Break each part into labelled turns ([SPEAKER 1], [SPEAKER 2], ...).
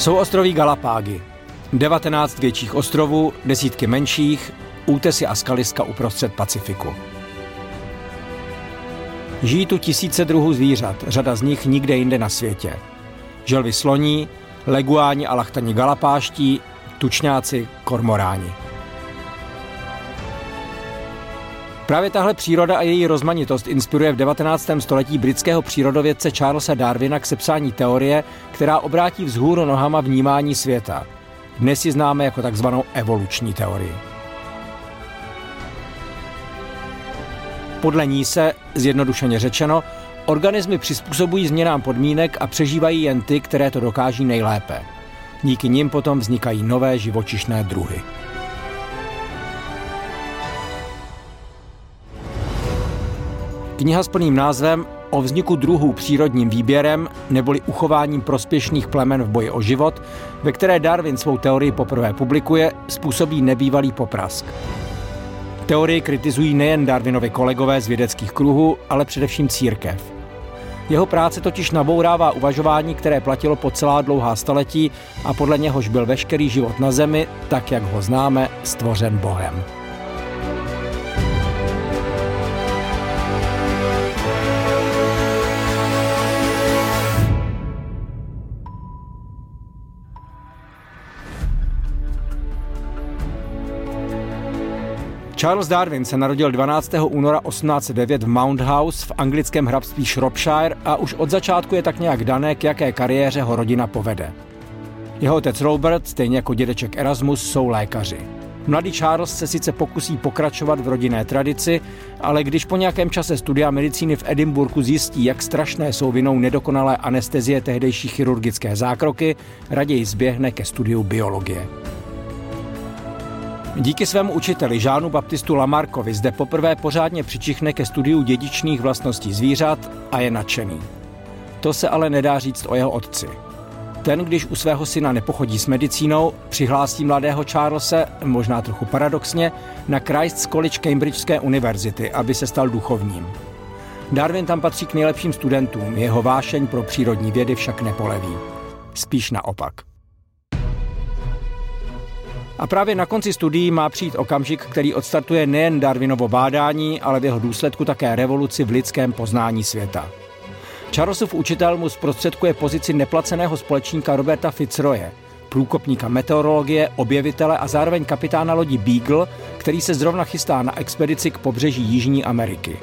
[SPEAKER 1] Jsou ostroví Galapágy. 19 větších ostrovů, desítky menších, útesy a skaliska uprostřed Pacifiku. Žijí tu tisíce druhů zvířat, řada z nich nikde jinde na světě. Želvy sloní, leguáni a lachtani galapáští, tučňáci, kormoráni. Právě tahle příroda a její rozmanitost inspiruje v 19. století britského přírodovědce Charlesa Darwina k sepsání teorie, která obrátí vzhůru nohama vnímání světa. Dnes ji známe jako takzvanou evoluční teorii. Podle ní se, zjednodušeně řečeno, organismy přizpůsobují změnám podmínek a přežívají jen ty, které to dokáží nejlépe. Díky nim potom vznikají nové živočišné druhy. Kniha s plným názvem O vzniku druhů přírodním výběrem neboli uchováním prospěšných plemen v boji o život, ve které Darwin svou teorii poprvé publikuje, způsobí nebývalý poprask. Teorii kritizují nejen Darwinovi kolegové z vědeckých kruhů, ale především církev. Jeho práce totiž nabourává uvažování, které platilo po celá dlouhá staletí a podle něhož byl veškerý život na Zemi, tak jak ho známe, stvořen Bohem. Charles Darwin se narodil 12. února 1809 v Mount House v anglickém hrabství Shropshire a už od začátku je tak nějak dané, k jaké kariéře ho rodina povede. Jeho otec Robert, stejně jako dědeček Erasmus, jsou lékaři. Mladý Charles se sice pokusí pokračovat v rodinné tradici, ale když po nějakém čase studia medicíny v Edinburgu zjistí, jak strašné jsou vinou nedokonalé anestezie tehdejší chirurgické zákroky, raději zběhne ke studiu biologie. Díky svému učiteli Žánu Baptistu Lamarkovi zde poprvé pořádně přičichne ke studiu dědičných vlastností zvířat a je nadšený. To se ale nedá říct o jeho otci. Ten, když u svého syna nepochodí s medicínou, přihlásí mladého Charlese, možná trochu paradoxně, na Christ's College Cambridgeské univerzity, aby se stal duchovním. Darwin tam patří k nejlepším studentům, jeho vášeň pro přírodní vědy však nepoleví. Spíš naopak. A právě na konci studií má přijít okamžik, který odstartuje nejen Darwinovo bádání, ale v jeho důsledku také revoluci v lidském poznání světa. Charlesův učitel mu zprostředkuje pozici neplaceného společníka Roberta Fitzroye. průkopníka meteorologie, objevitele a zároveň kapitána lodi Beagle, který se zrovna chystá na expedici k pobřeží Jižní Ameriky.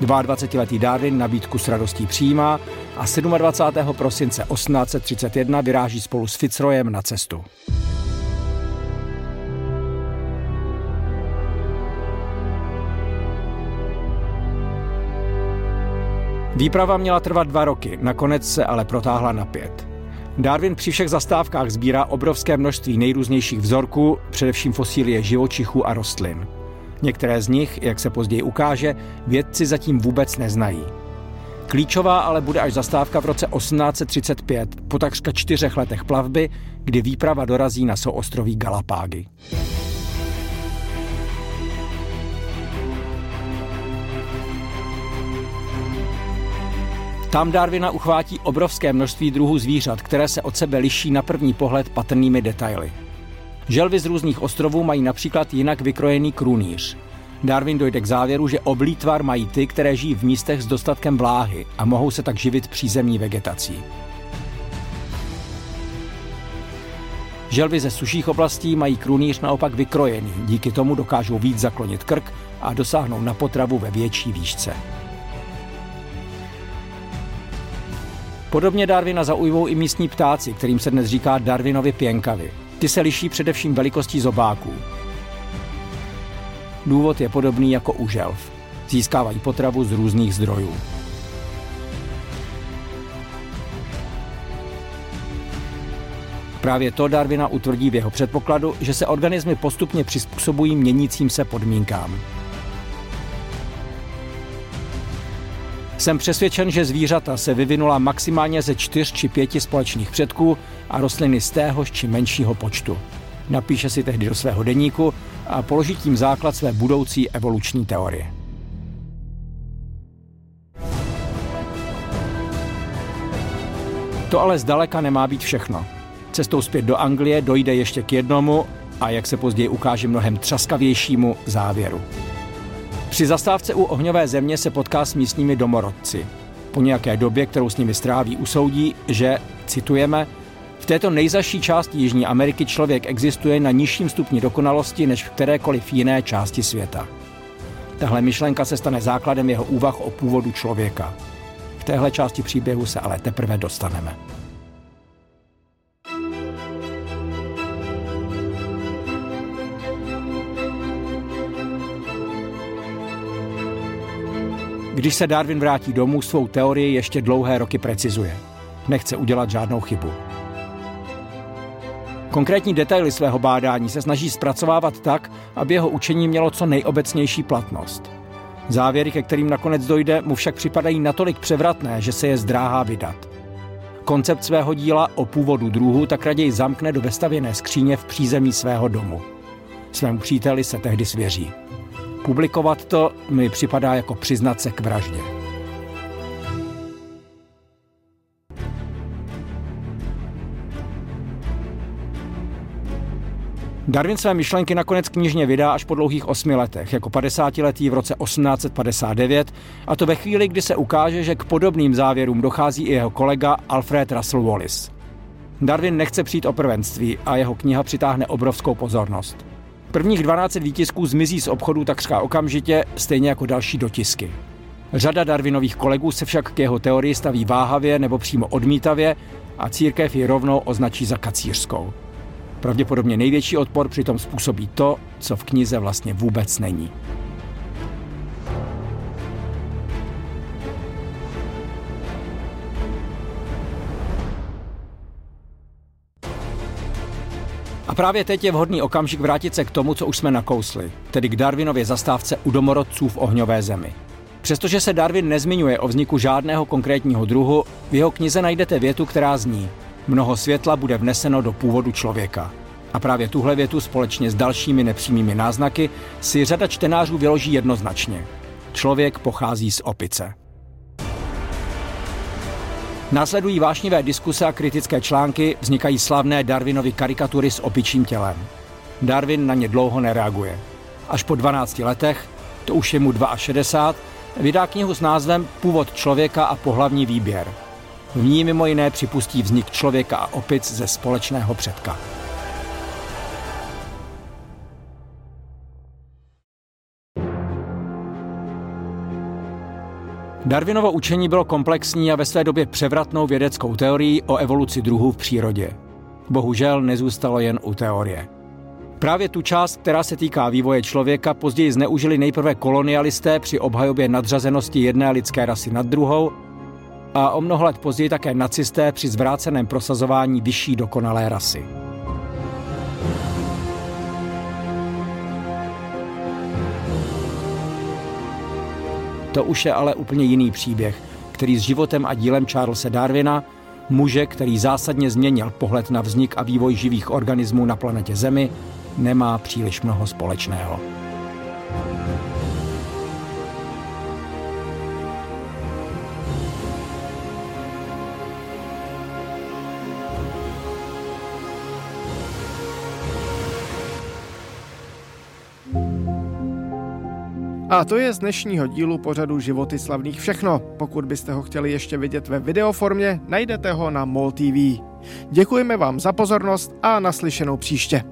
[SPEAKER 1] 22-letý Darwin nabídku s radostí přijímá a 27. prosince 1831 vyráží spolu s Fitzroyem na cestu. Výprava měla trvat dva roky, nakonec se ale protáhla na pět. Darwin při všech zastávkách sbírá obrovské množství nejrůznějších vzorků, především fosílie živočichů a rostlin. Některé z nich, jak se později ukáže, vědci zatím vůbec neznají. Klíčová ale bude až zastávka v roce 1835, po takřka čtyřech letech plavby, kdy výprava dorazí na souostroví Galapágy. Tam Darwina uchvátí obrovské množství druhů zvířat, které se od sebe liší na první pohled patrnými detaily. Želvy z různých ostrovů mají například jinak vykrojený krunýř. Darwin dojde k závěru, že oblý tvar mají ty, které žijí v místech s dostatkem vláhy a mohou se tak živit přízemní vegetací. Želvy ze suších oblastí mají krunýř naopak vykrojený, díky tomu dokážou víc zaklonit krk a dosáhnou na potravu ve větší výšce. Podobně Darwina zaujmou i místní ptáci, kterým se dnes říká Darwinovi pěnkavy. Ty se liší především velikostí zobáků. Důvod je podobný jako u želv. Získávají potravu z různých zdrojů. Právě to Darwina utvrdí v jeho předpokladu, že se organismy postupně přizpůsobují měnícím se podmínkám. Jsem přesvědčen, že zvířata se vyvinula maximálně ze čtyř či pěti společných předků a rostliny z téhož či menšího počtu. Napíše si tehdy do svého deníku a položí tím základ své budoucí evoluční teorie. To ale zdaleka nemá být všechno. Cestou zpět do Anglie dojde ještě k jednomu a jak se později ukáže mnohem třaskavějšímu závěru. Při zastávce u ohňové země se potká s místními domorodci. Po nějaké době, kterou s nimi stráví, usoudí, že, citujeme, v této nejzaší části Jižní Ameriky člověk existuje na nižším stupni dokonalosti než v kterékoliv jiné části světa. Tahle myšlenka se stane základem jeho úvah o původu člověka. K téhle části příběhu se ale teprve dostaneme. Když se Darwin vrátí domů, svou teorii ještě dlouhé roky precizuje. Nechce udělat žádnou chybu. Konkrétní detaily svého bádání se snaží zpracovávat tak, aby jeho učení mělo co nejobecnější platnost. Závěry, ke kterým nakonec dojde, mu však připadají natolik převratné, že se je zdráhá vydat. Koncept svého díla o původu druhu tak raději zamkne do vestavěné skříně v přízemí svého domu. Svému příteli se tehdy svěří. Publikovat to mi připadá jako přiznat se k vraždě. Darwin své myšlenky nakonec knižně vydá až po dlouhých osmi letech, jako 50-letý v roce 1859, a to ve chvíli, kdy se ukáže, že k podobným závěrům dochází i jeho kolega Alfred Russel Wallace. Darwin nechce přijít o prvenství a jeho kniha přitáhne obrovskou pozornost. Prvních 12 výtisků zmizí z obchodu takřka okamžitě, stejně jako další dotisky. Řada Darwinových kolegů se však k jeho teorii staví váhavě nebo přímo odmítavě a církev ji rovnou označí za kacířskou. Pravděpodobně největší odpor přitom způsobí to, co v knize vlastně vůbec není. A právě teď je vhodný okamžik vrátit se k tomu, co už jsme nakousli, tedy k Darwinově zastávce u domorodců v ohňové zemi. Přestože se Darwin nezmiňuje o vzniku žádného konkrétního druhu, v jeho knize najdete větu, která zní Mnoho světla bude vneseno do původu člověka. A právě tuhle větu společně s dalšími nepřímými náznaky si řada čtenářů vyloží jednoznačně. Člověk pochází z opice. Následují vášnivé diskuse a kritické články, vznikají slavné Darwinovy karikatury s opičím tělem. Darwin na ně dlouho nereaguje. Až po 12 letech, to už je mu 62, vydá knihu s názvem Původ člověka a pohlavní výběr. V ní mimo jiné připustí vznik člověka a opic ze společného předka. Darwinovo učení bylo komplexní a ve své době převratnou vědeckou teorií o evoluci druhů v přírodě. Bohužel nezůstalo jen u teorie. Právě tu část, která se týká vývoje člověka, později zneužili nejprve kolonialisté při obhajobě nadřazenosti jedné lidské rasy nad druhou a o mnoho let později také nacisté při zvráceném prosazování vyšší dokonalé rasy. To už je ale úplně jiný příběh, který s životem a dílem Charlesa Darwina, muže, který zásadně změnil pohled na vznik a vývoj živých organismů na planetě Zemi, nemá příliš mnoho společného.
[SPEAKER 2] A to je z dnešního dílu pořadu Životy slavných všechno. Pokud byste ho chtěli ještě vidět ve videoformě, najdete ho na MOL TV. Děkujeme vám za pozornost a naslyšenou příště.